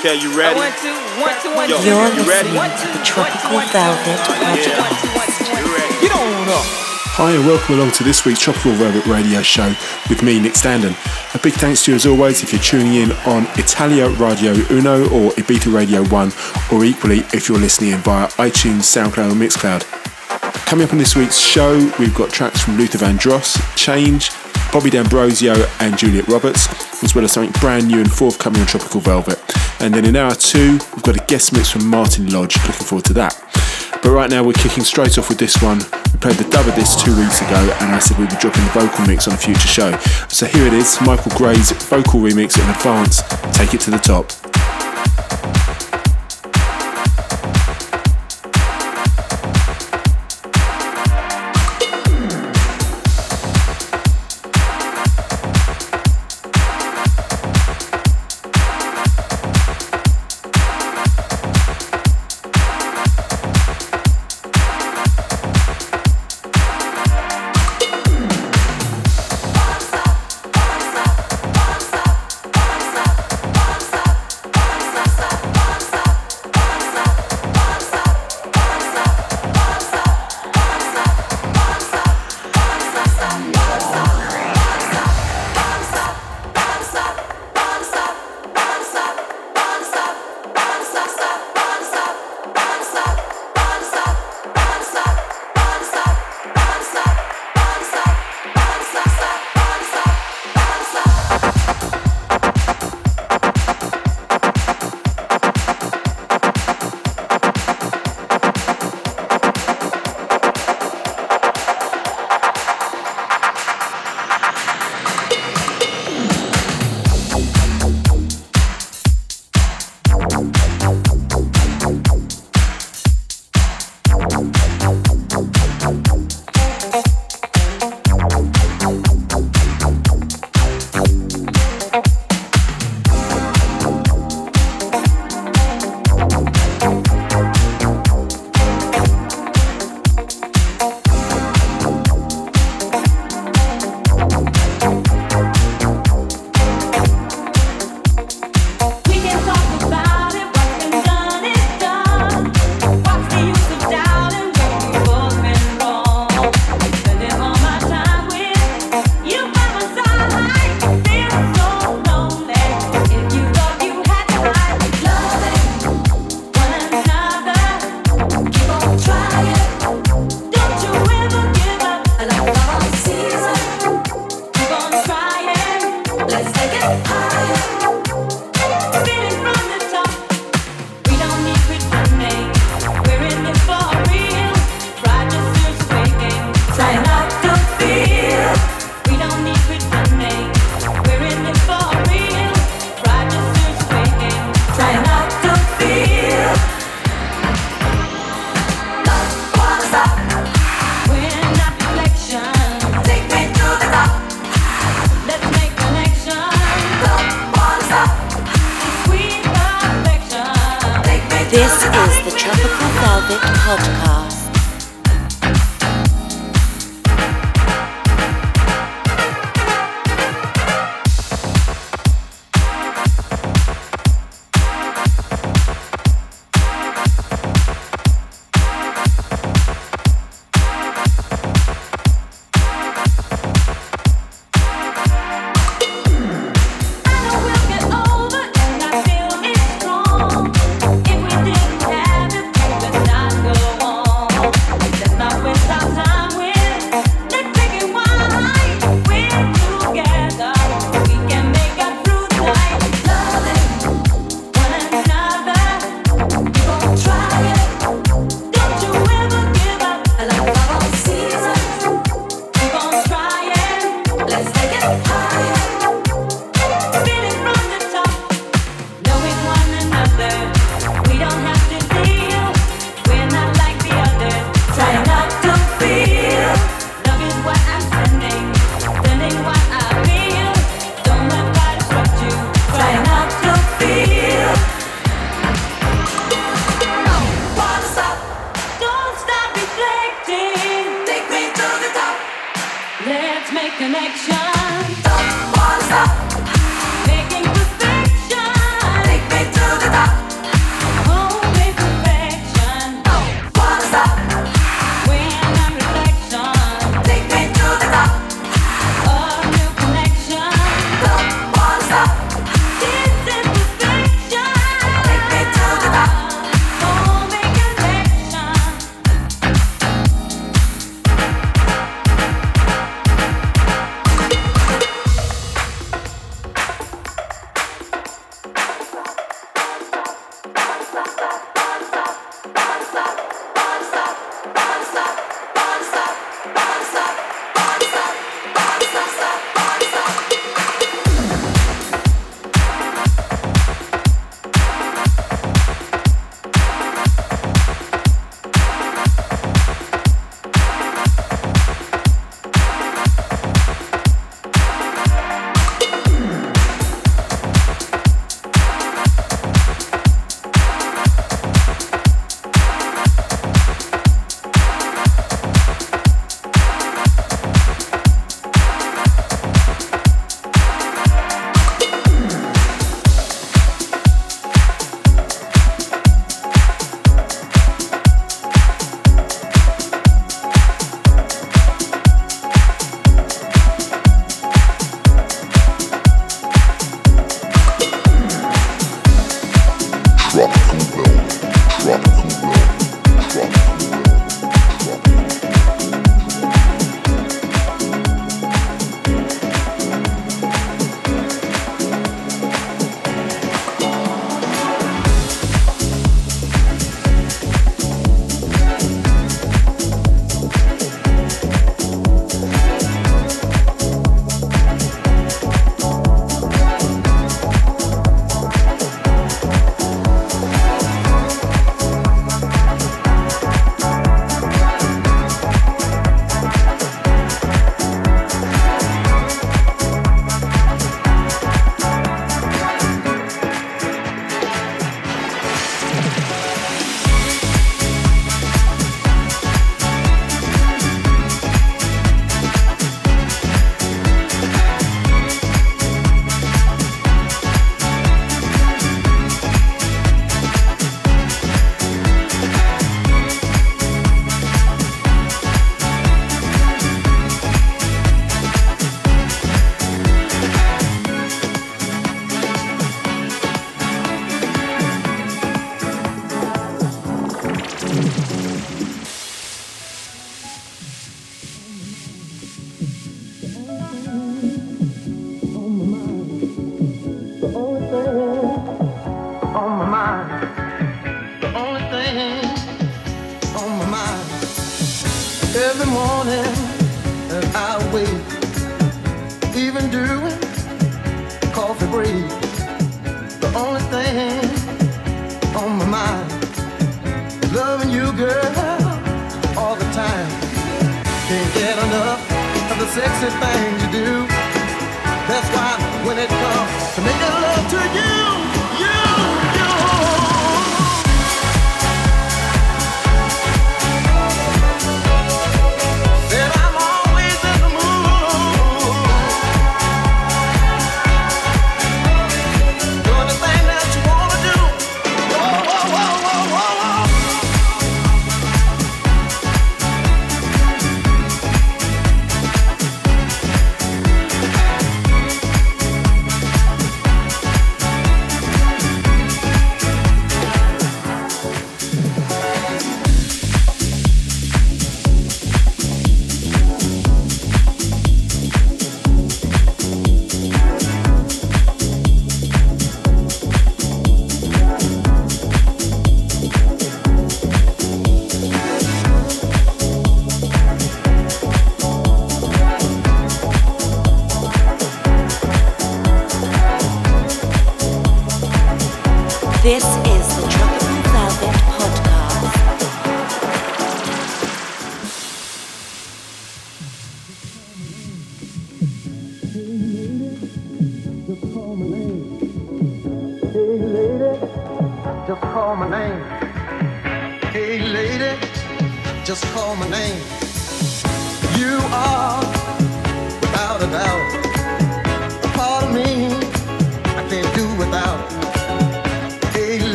Okay, you ready? One, two, one, two, one, Yo, You're you listening to the Tropical Velvet Podcast. Get on up. Hi and welcome along to this week's Tropical Velvet Radio Show with me, Nick Standen. A big thanks to you as always if you're tuning in on Italia Radio Uno or Ibiza Radio 1 or equally if you're listening in via iTunes, SoundCloud or Mixcloud. Coming up on this week's show, we've got tracks from Luther Vandross, Change, Bobby D'Ambrosio and Juliet Roberts, as well as something brand new and forthcoming on Tropical Velvet. And then in hour two, we've got a guest mix from Martin Lodge. Looking forward to that. But right now, we're kicking straight off with this one. We played the dub of this two weeks ago, and I said we'd be dropping the vocal mix on a future show. So here it is Michael Gray's vocal remix in advance. Take it to the top.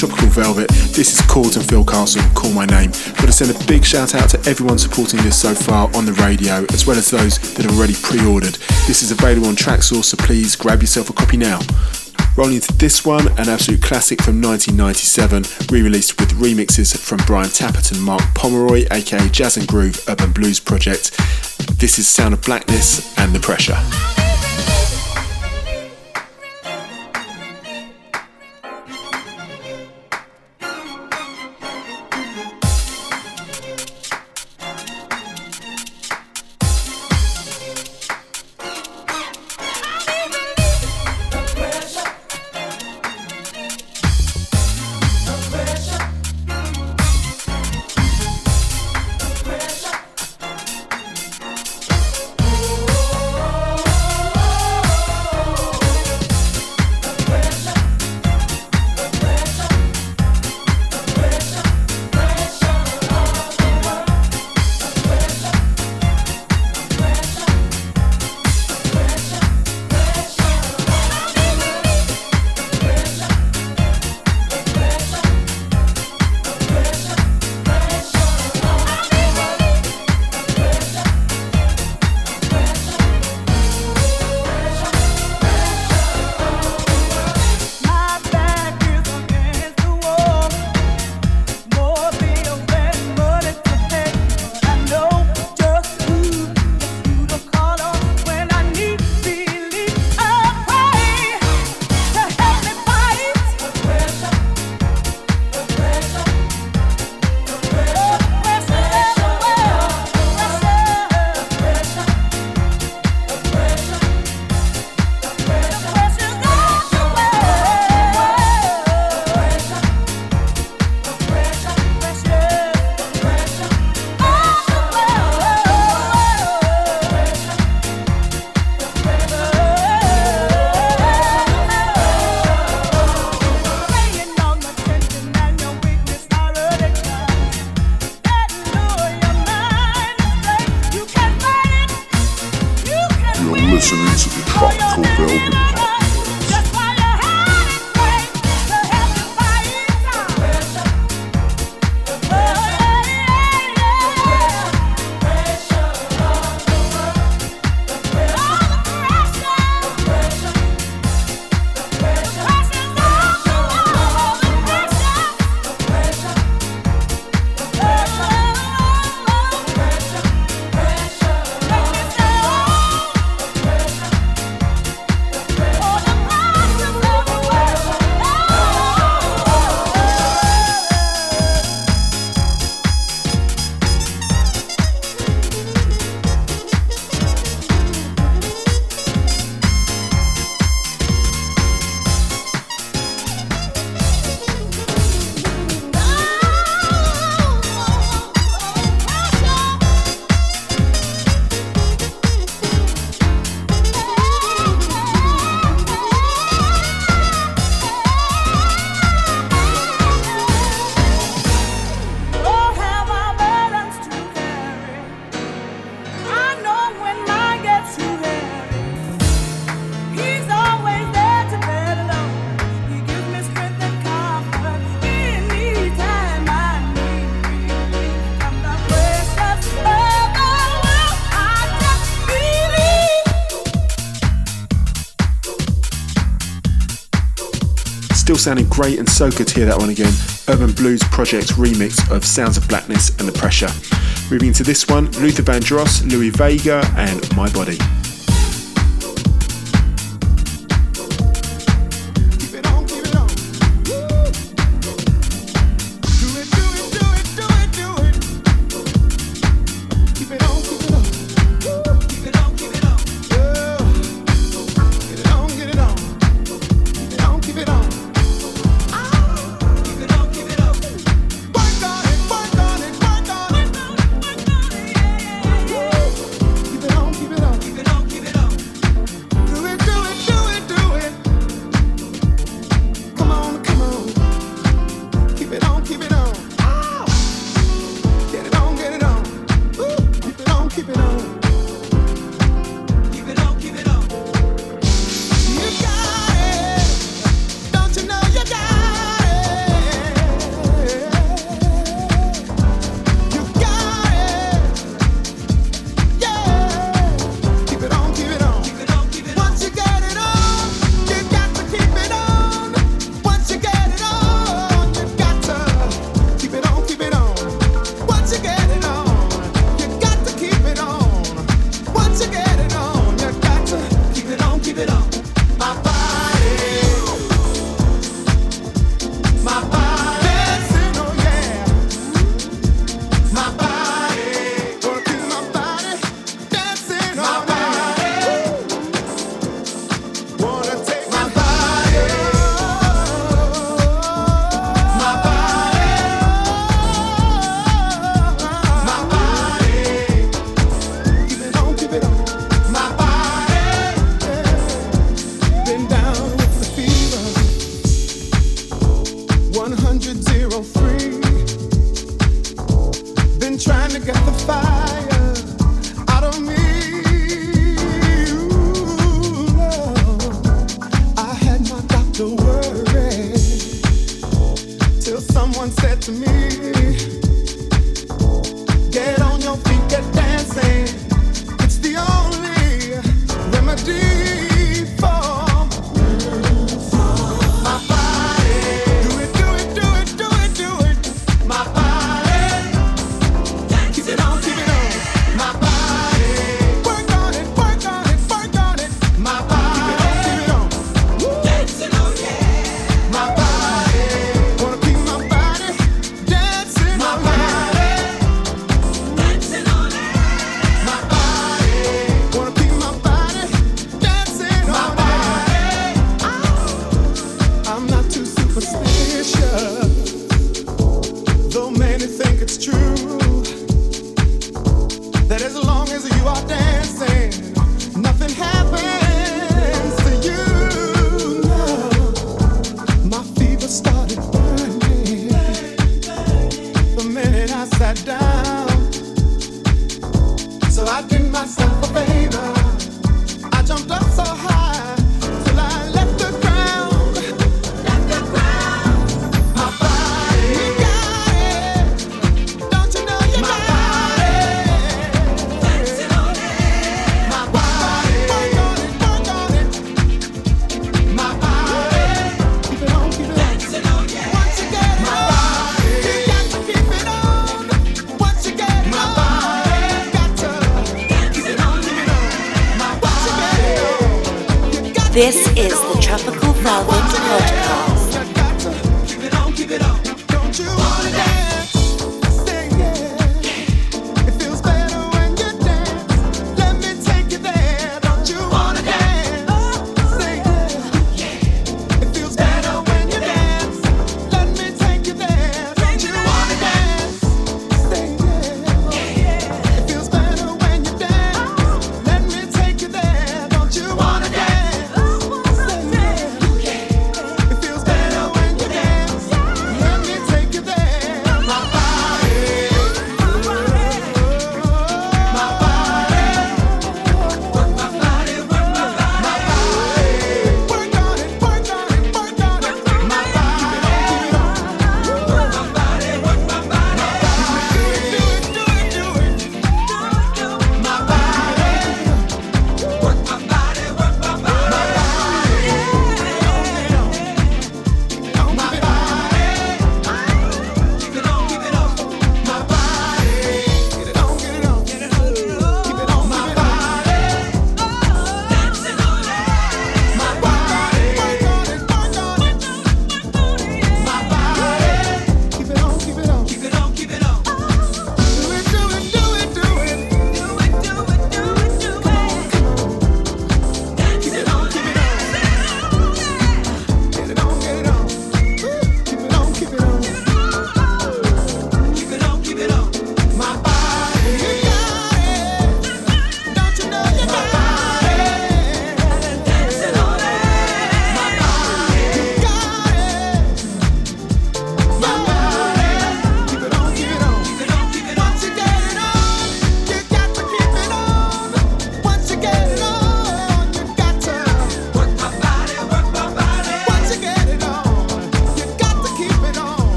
Tropical Velvet. This is Chords and Phil Castle, Call My Name. Got to send a big shout out to everyone supporting this so far on the radio, as well as those that have already pre ordered. This is available on Traxsource, so please grab yourself a copy now. Rolling into this one, an absolute classic from 1997, re released with remixes from Brian Tappert and Mark Pomeroy, aka Jazz and Groove Urban Blues Project. This is Sound of Blackness and The Pressure. Sounding great and so good to hear that one again. Urban Blues Project remix of Sounds of Blackness and The Pressure. Moving to this one, Luther Vandross, Louie Vega, and My Body.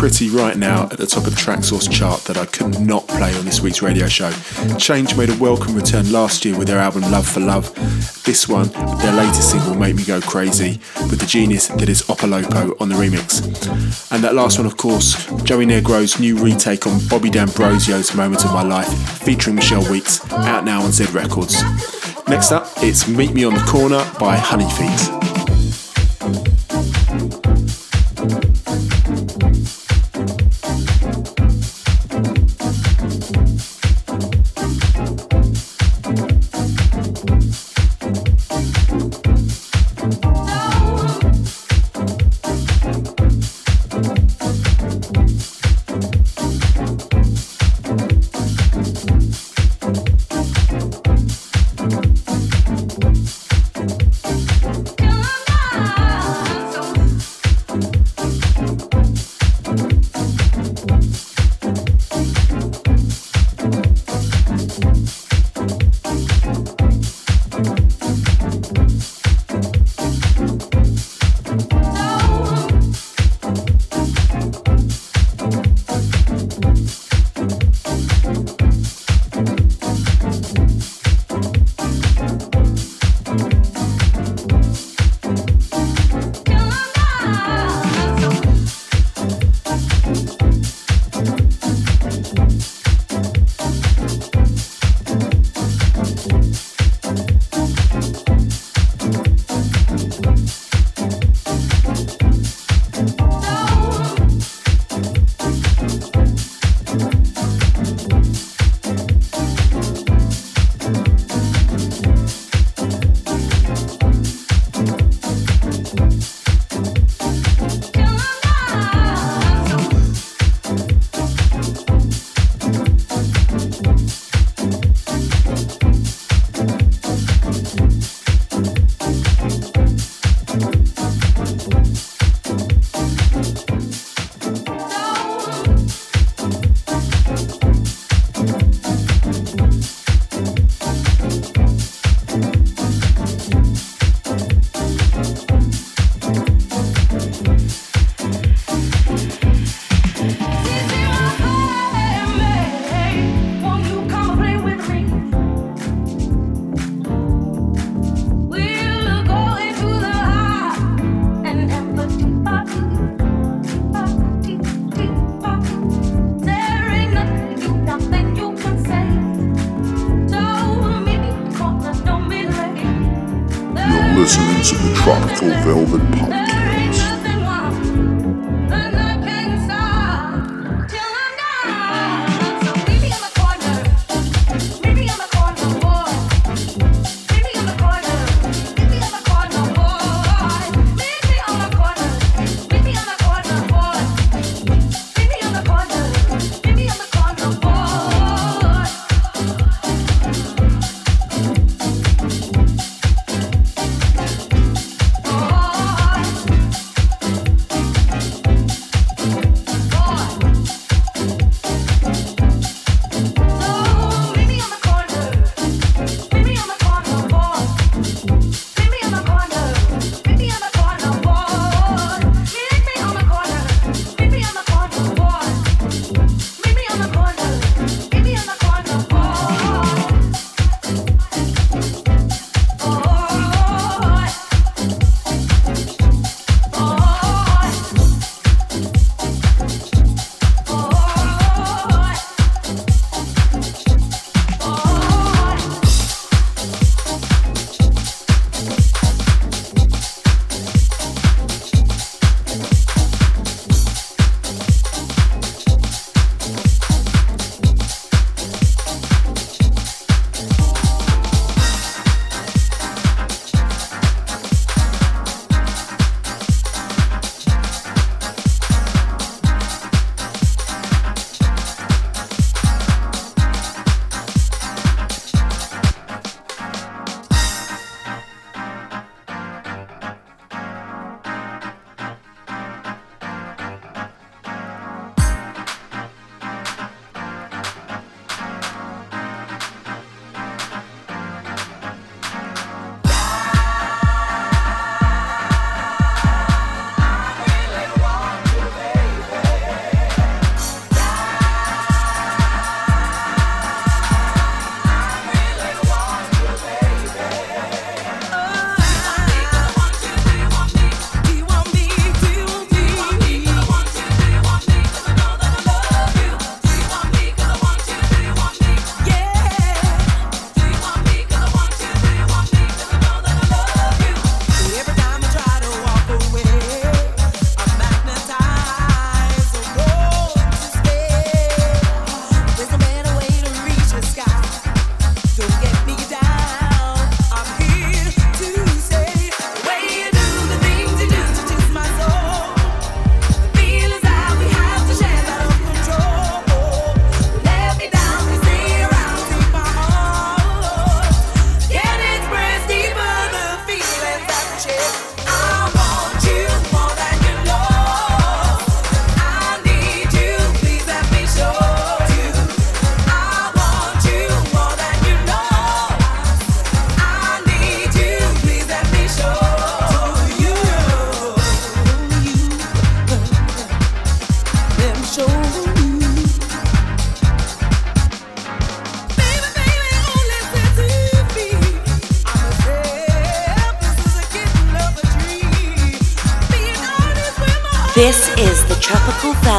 Pretty right now at the top of the Traxsource chart that I could not play on this week's radio show. Change made a welcome return last year with their album Love for Love. This one, their latest single, Make Me Go Crazy, with the genius that is Opolopo on the remix. And that last one, of course, Joey Negro's new retake on Bobby D'Ambrosio's Moment of My Life, featuring Michelle Weeks, out now on Z Records. Next up, it's Meet Me on the Corner by Honeyfeet.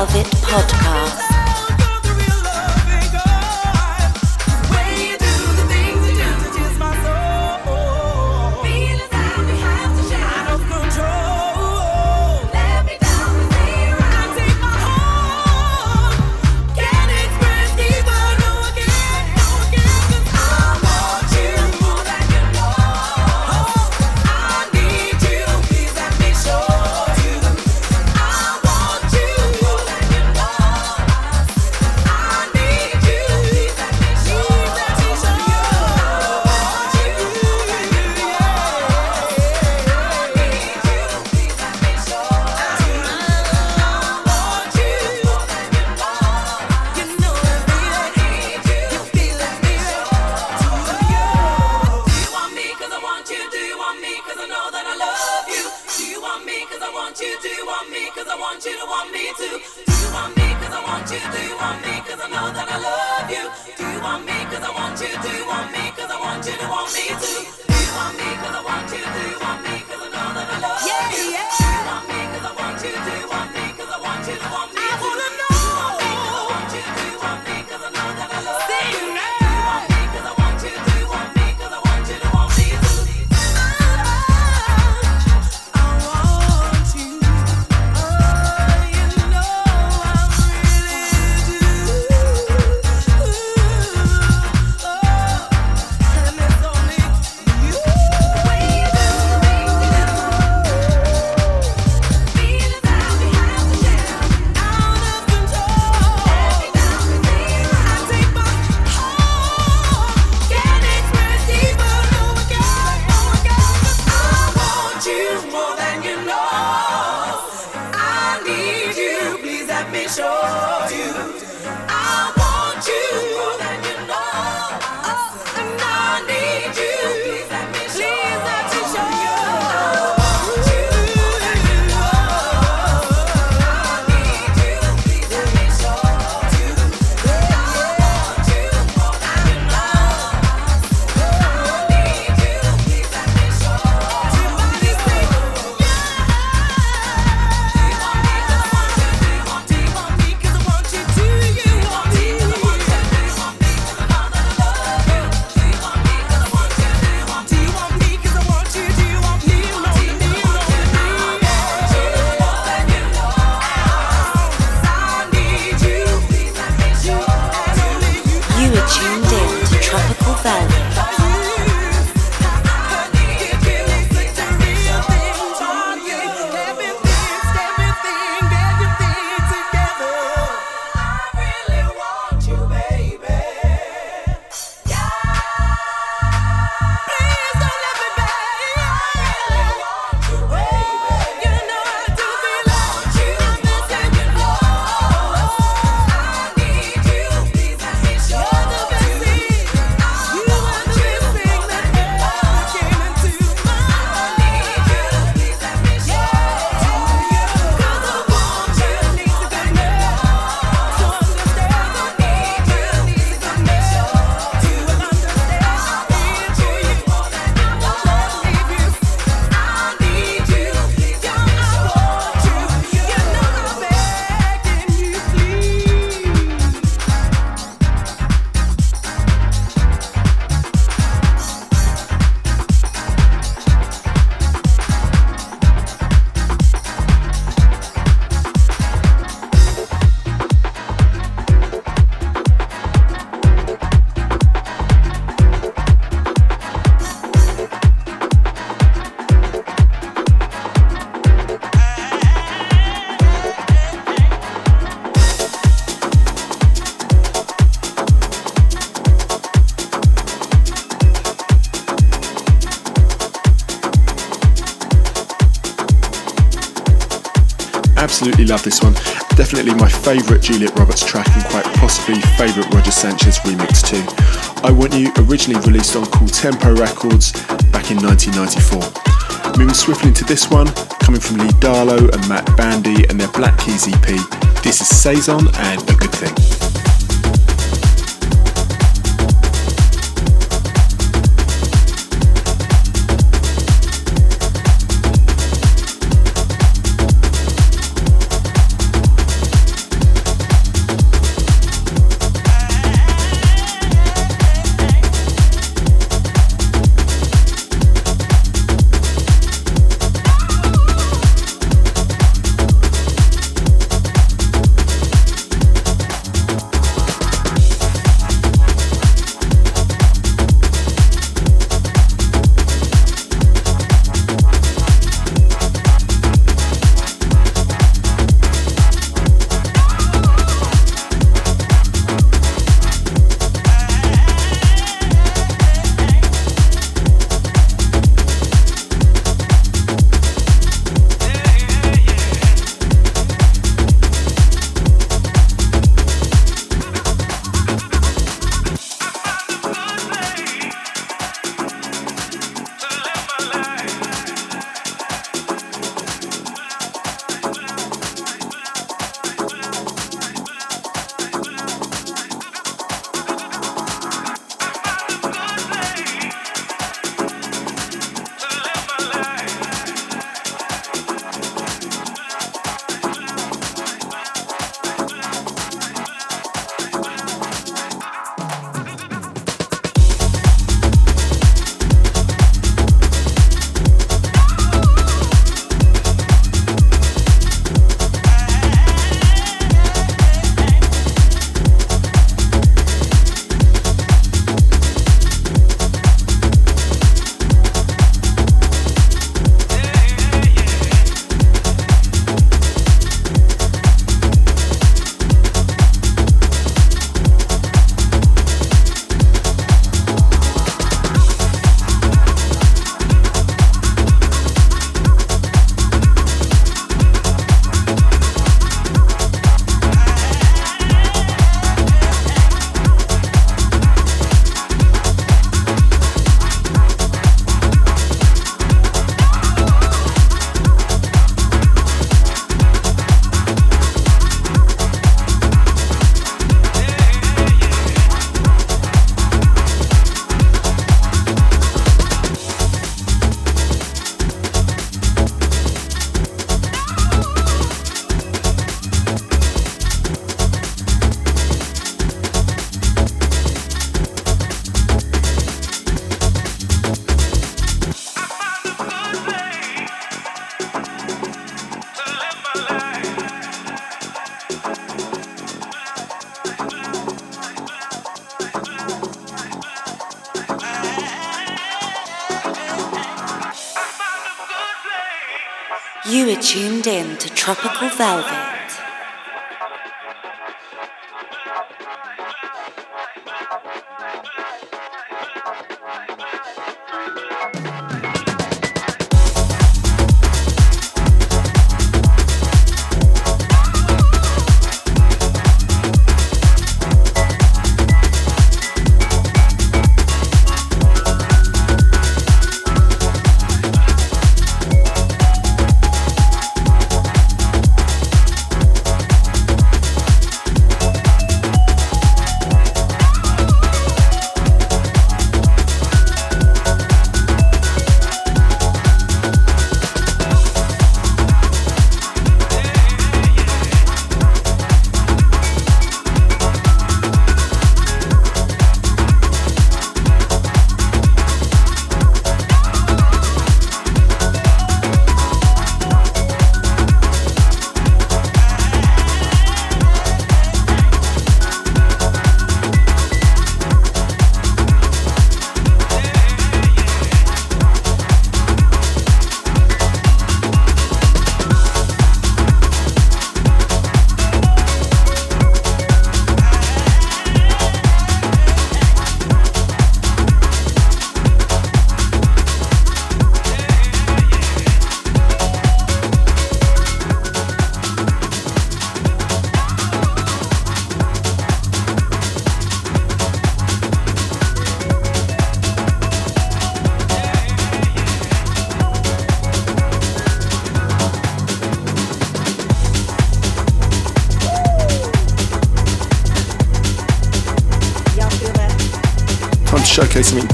Velvet Podcast. Absolutely love this one. Definitely my favourite Juliet Roberts track and quite possibly favourite Roger Sanchez remix too. I Want You originally released on Cooltempo Records back in 1994. Moving swiftly into this one, coming from Lee Darlow and Matt Bandy and their Black Keys EP. This is Saison and A Good Thing. To Velvet.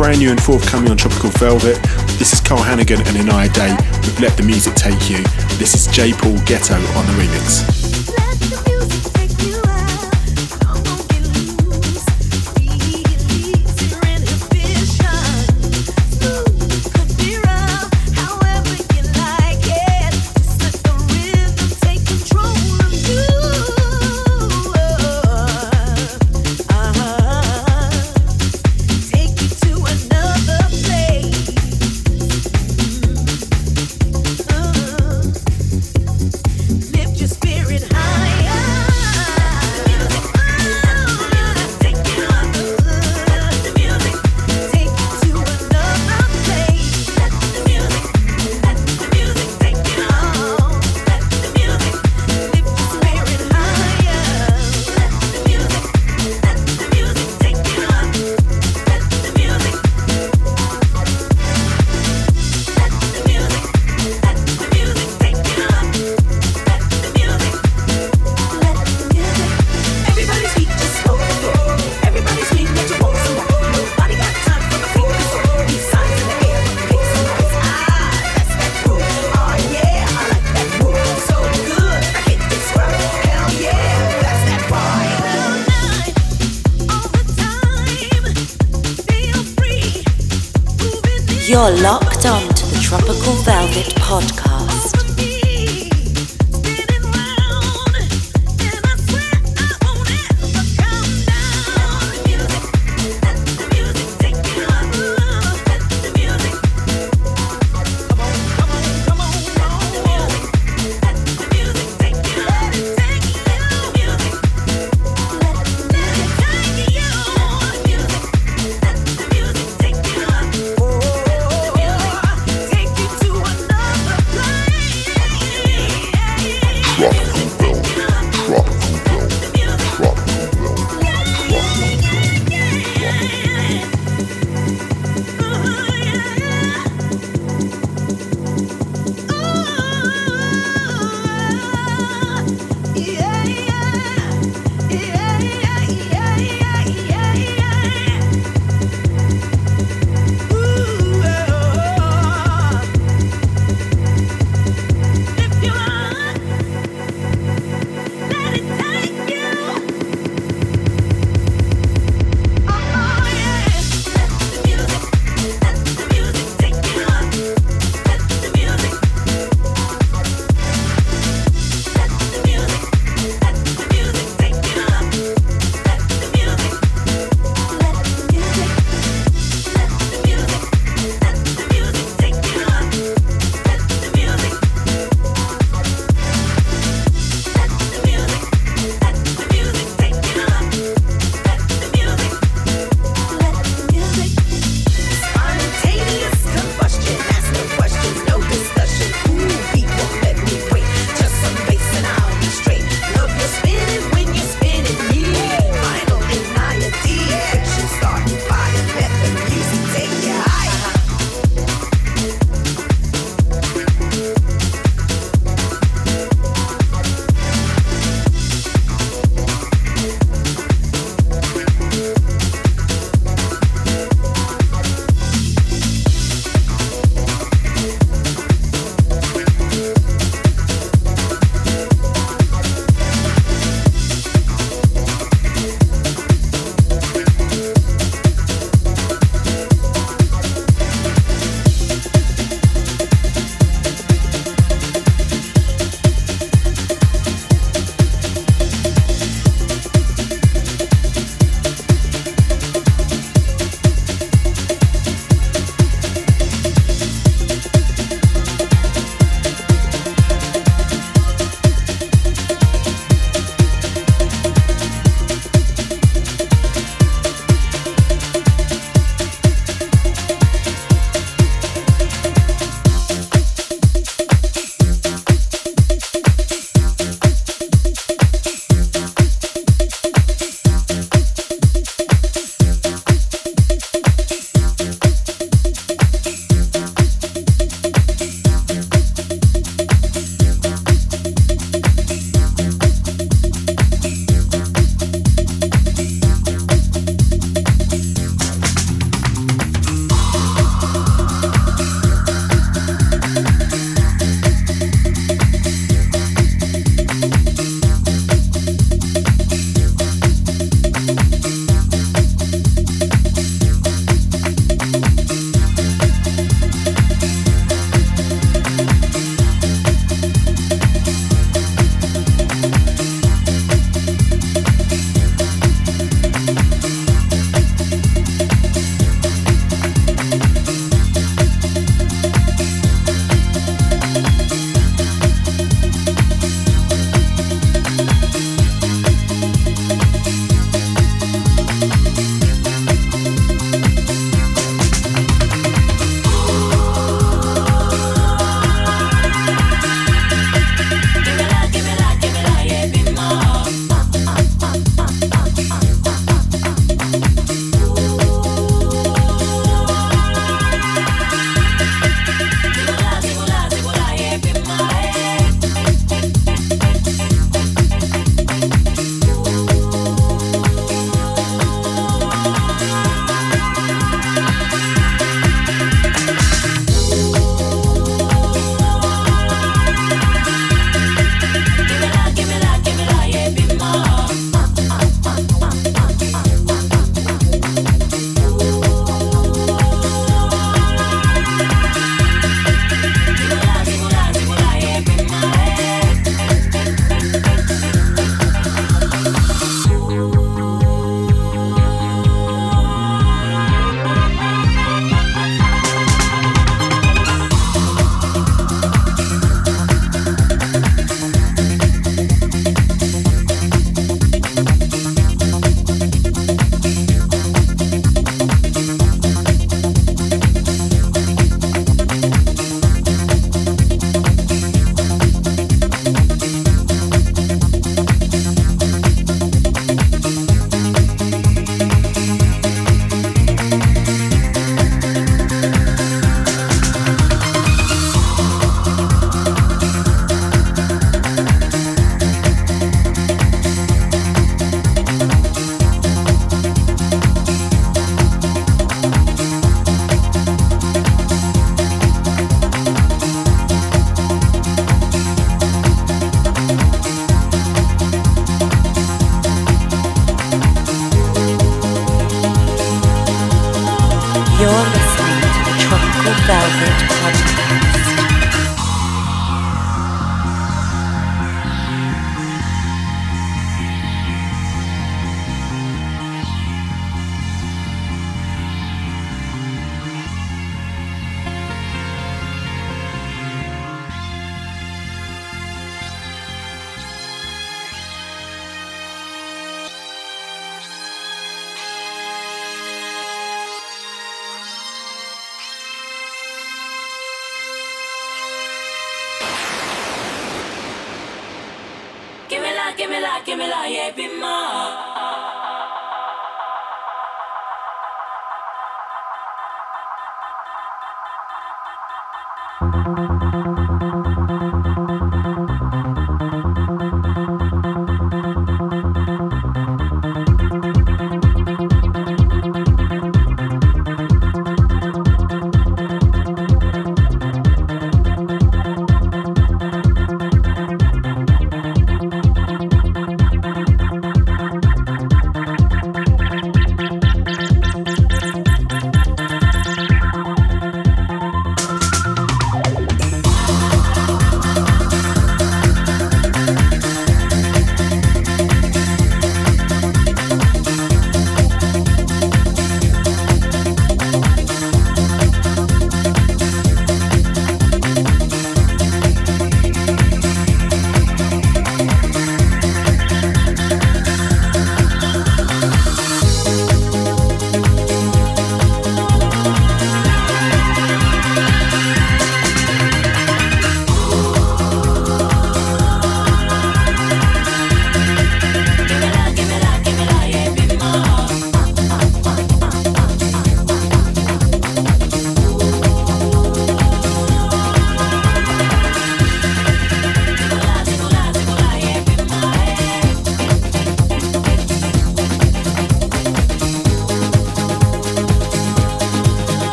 Brand new and forthcoming on Tropical Velvet. This is Carl Hannigan and Inaya Day with Let the Music Take You. This is J. Paul Getto on the remix.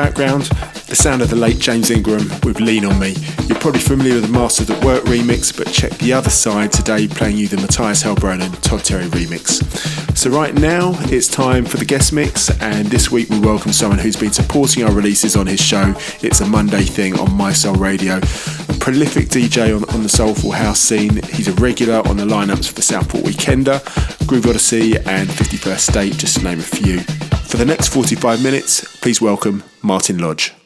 Background, the sound of the late James Ingram with Lean On Me. You're probably familiar with the Masters at Work remix, but check the other side today playing you the Matthias Heilbronn and Todd Terry remix. So right now, it's time for the guest mix, and this week we welcome someone who's been supporting our releases on his show. It's a Monday thing on Mi-Soul Radio. A prolific DJ on, on the soulful house scene. He's a regular on the lineups for the Southport Weekender, Groove Odyssey, and 51st State, just to name a few. For the next 45 minutes, please welcome Martin Lodge.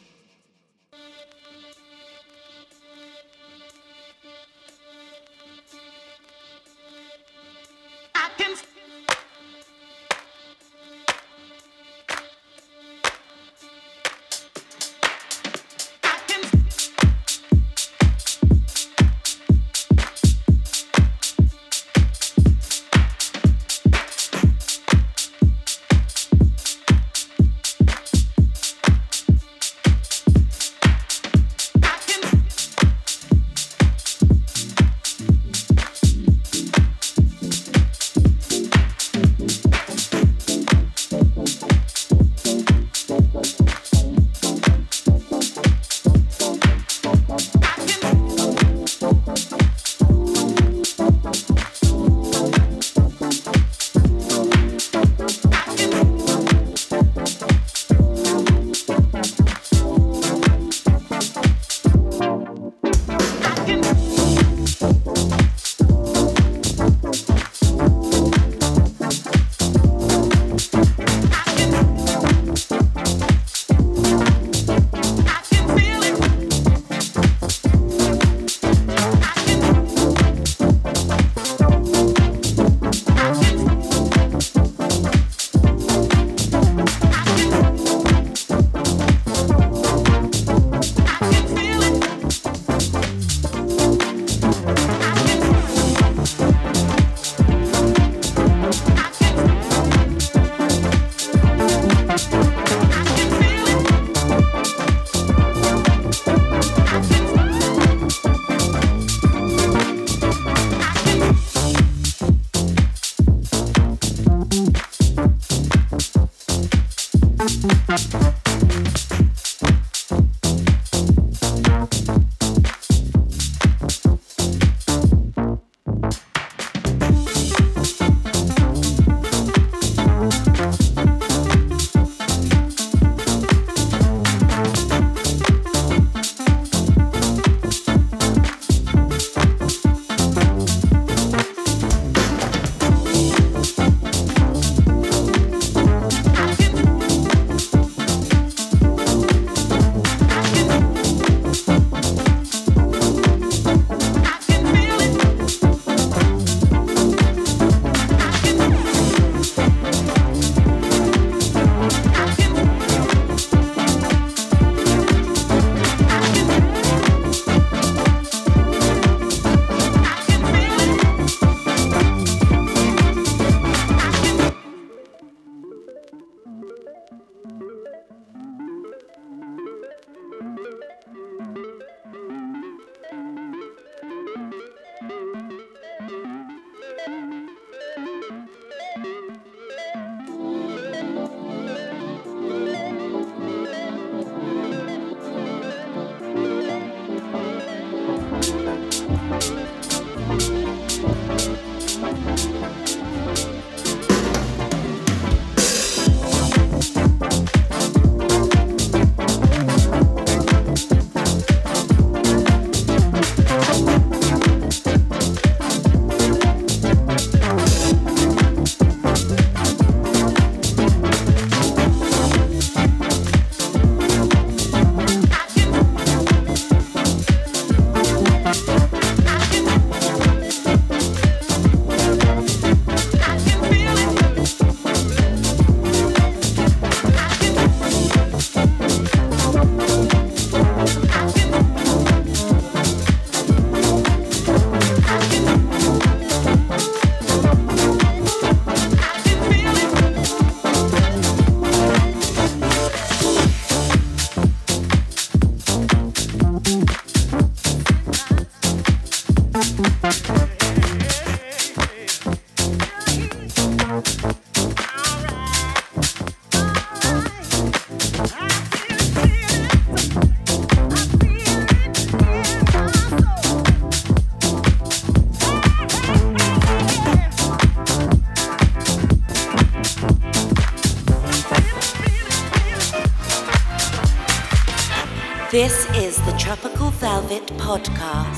Podcast.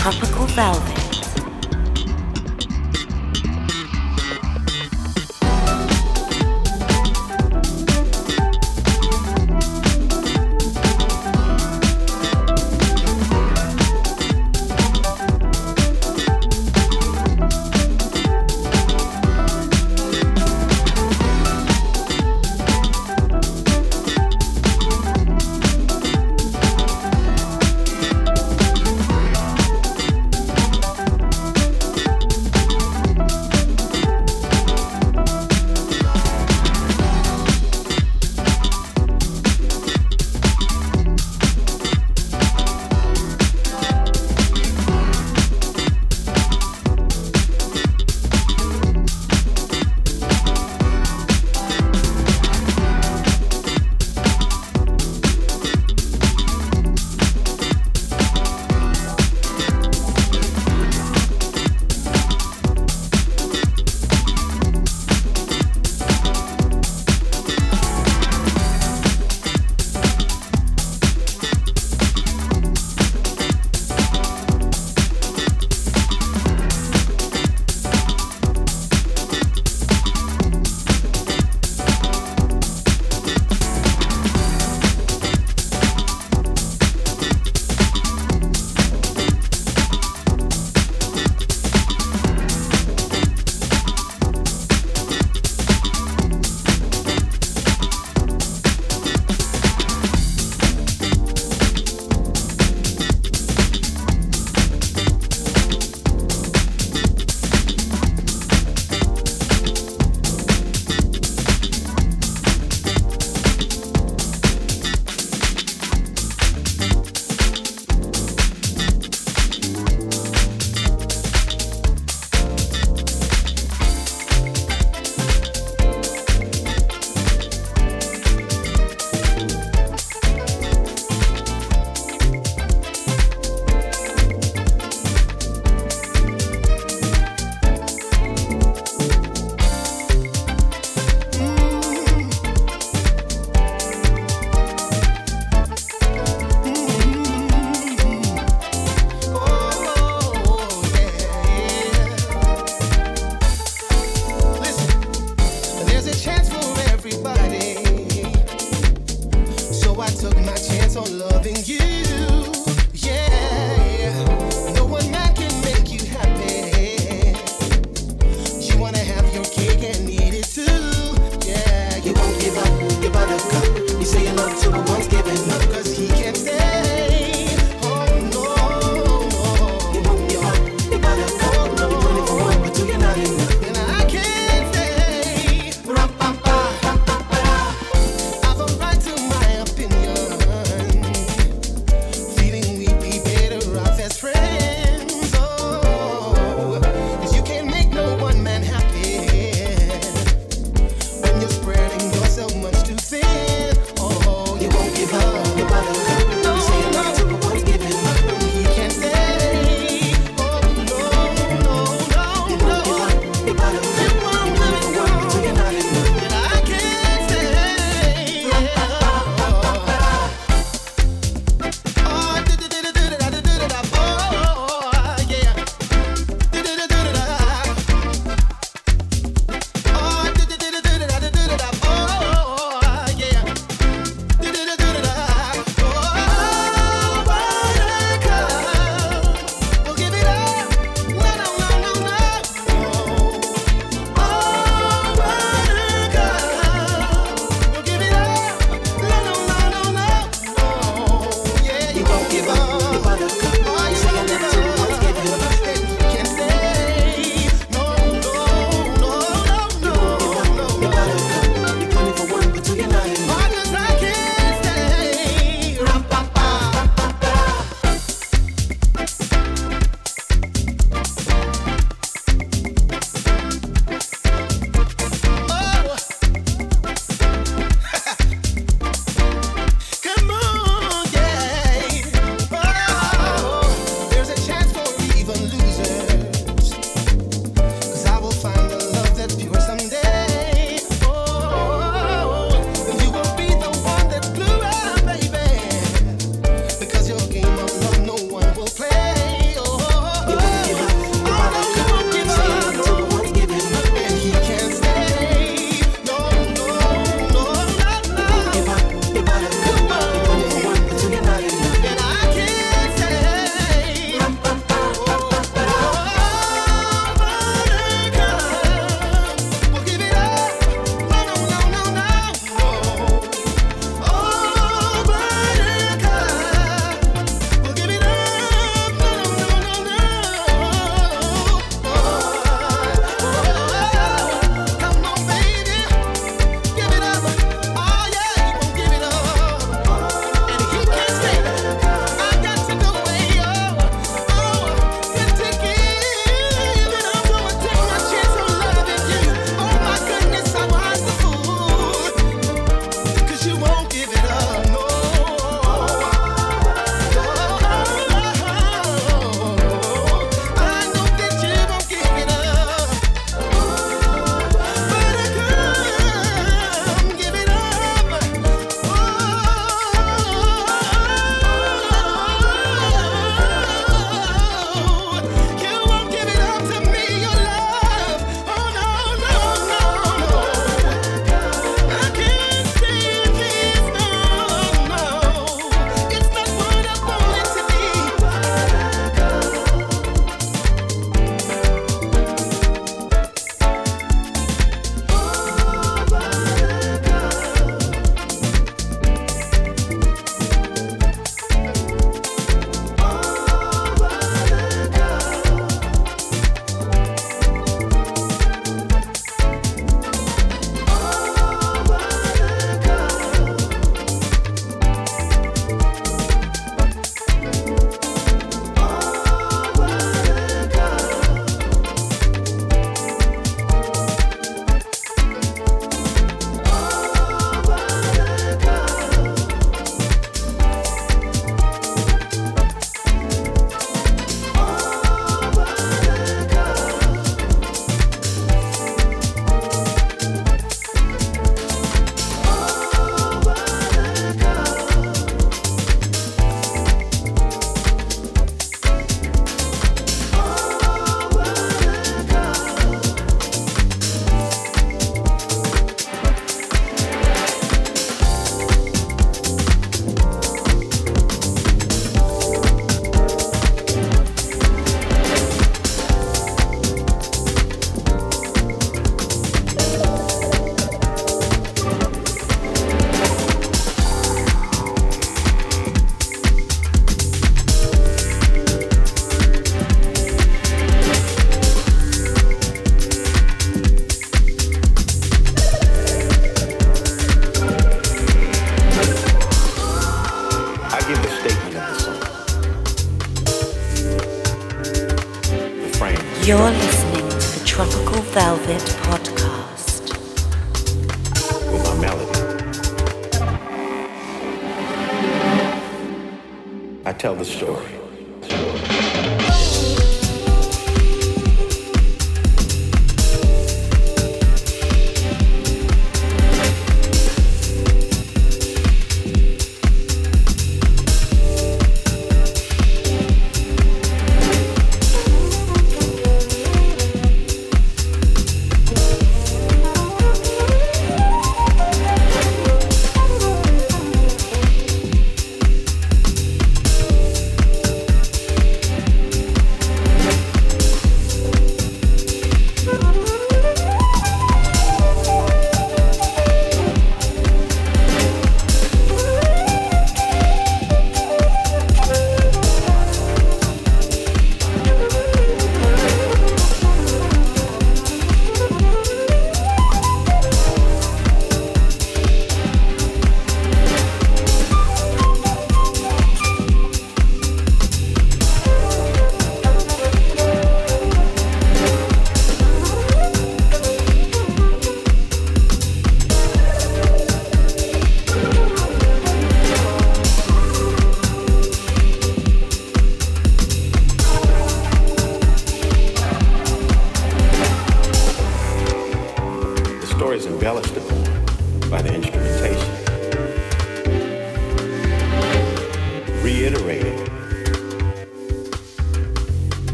Tropical Velvet.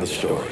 The story.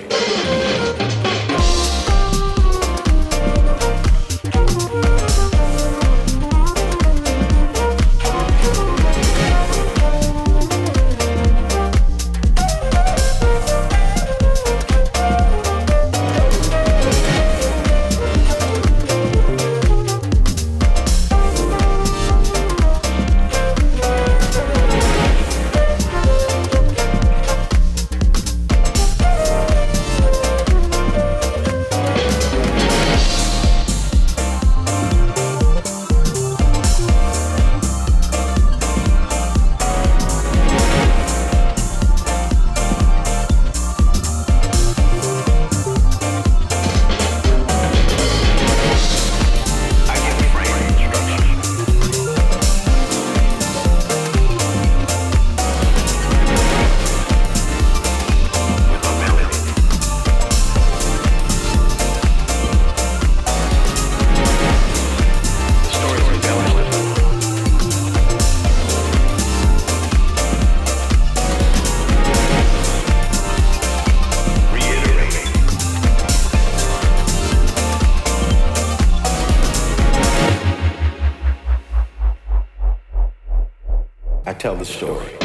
Tell the story.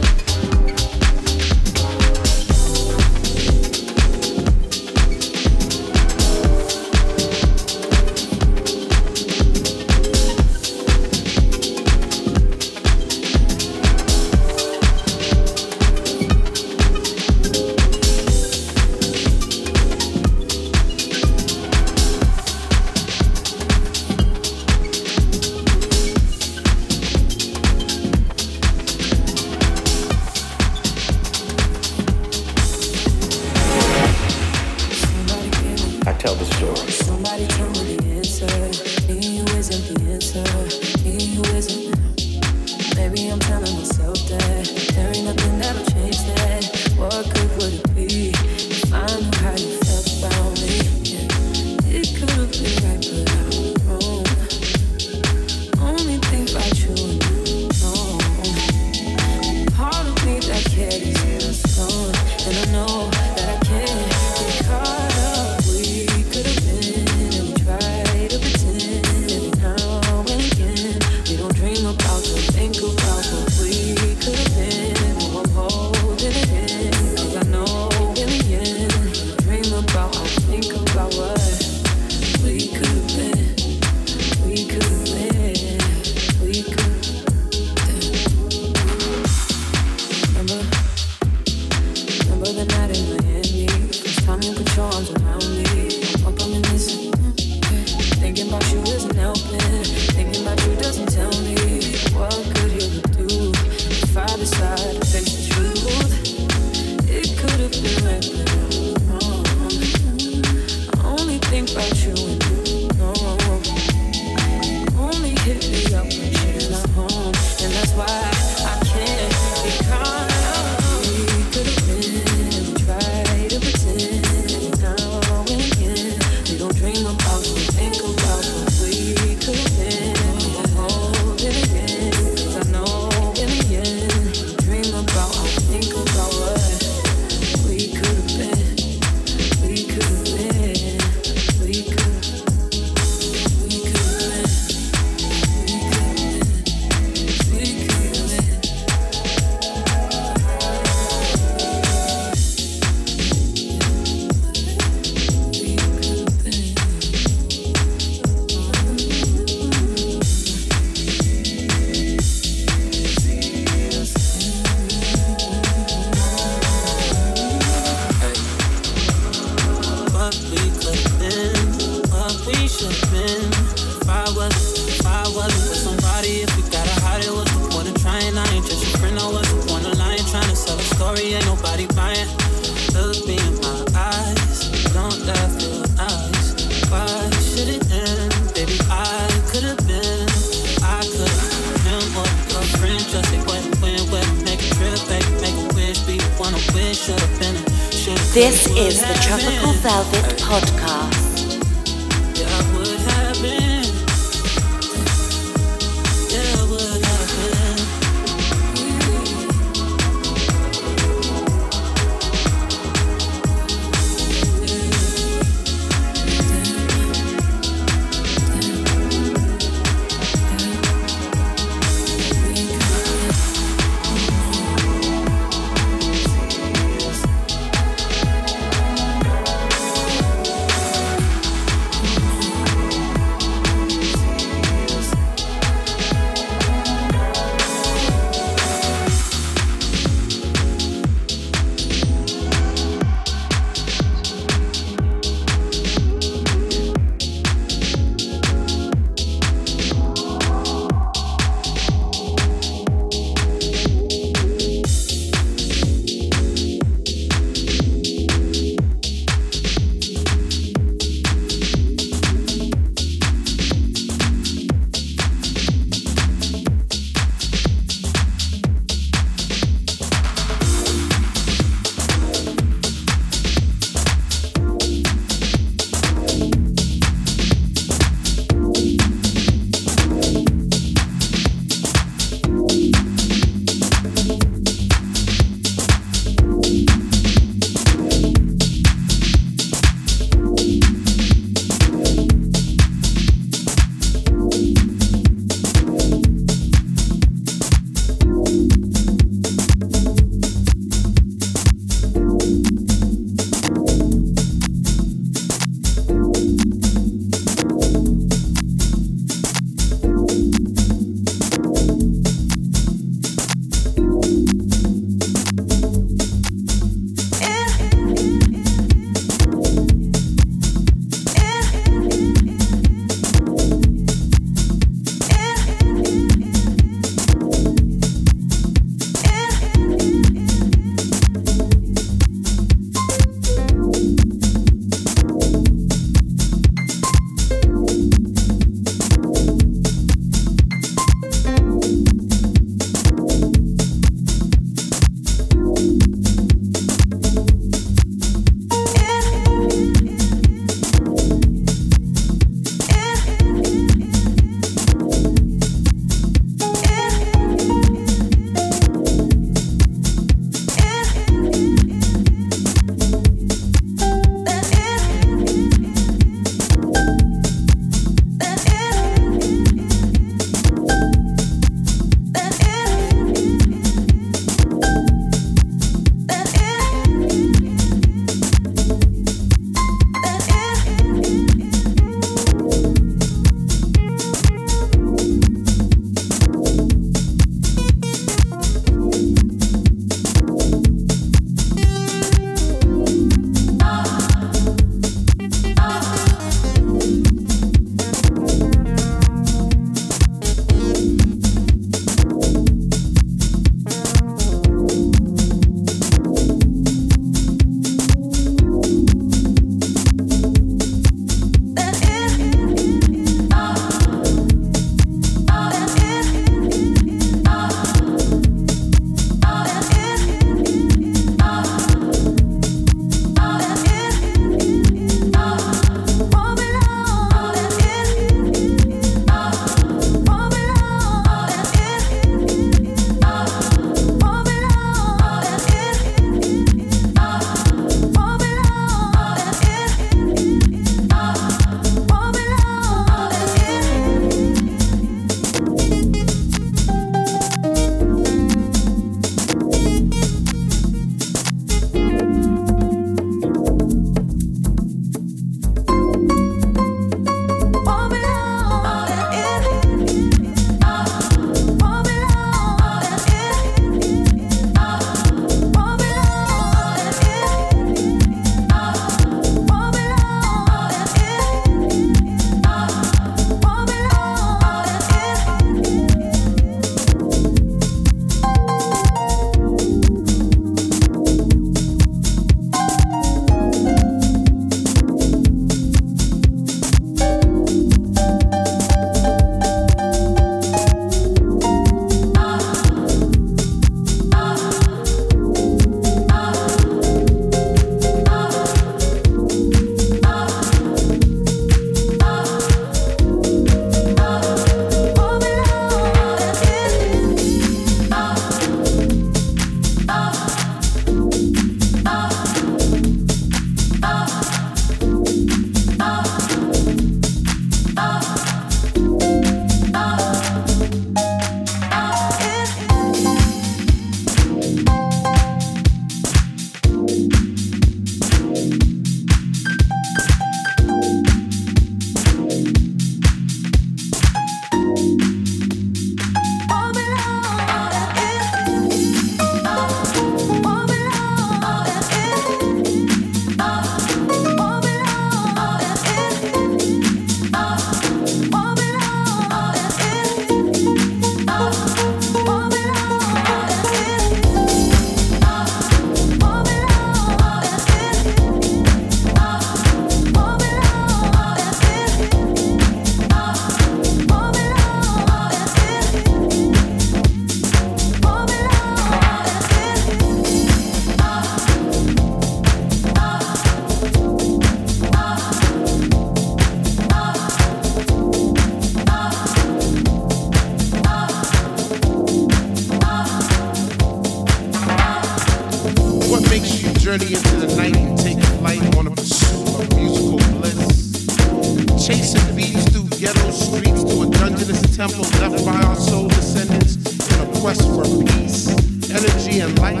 Temple left by our soul descendants in a quest for peace, energy, and light?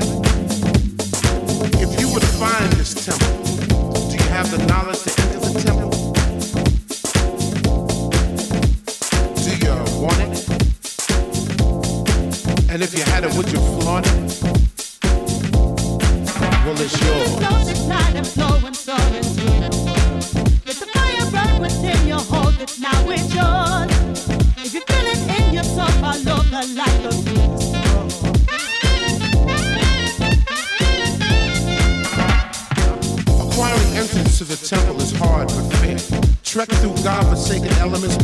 If you would find this temple, do you have the knowledge to enter the temple? Do you want it? And if you had it, would you flaunt it? Well, it's yours.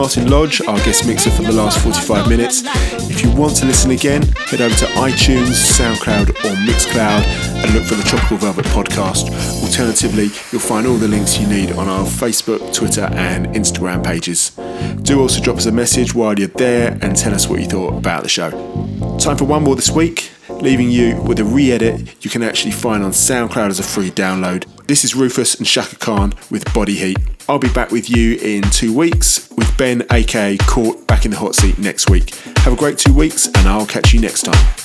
Martin Lodge, our guest mixer for the last 45 minutes. If you want to listen again, head over to iTunes, SoundCloud, or Mixcloud and look for the Tropical Velvet podcast. Alternatively, you'll find all the links you need on our Facebook, Twitter, and Instagram pages. Do also drop us a message while you're there and tell us what you thought about the show. Time for one more this week, leaving you with a re edit you can actually find on SoundCloud as a free download. This is Rufus and Chaka Khan with Body Heat. I'll be back with you in two weeks Ben, aka Court, back in the hot seat next week. Have a great two weeks, and I'll catch you next time.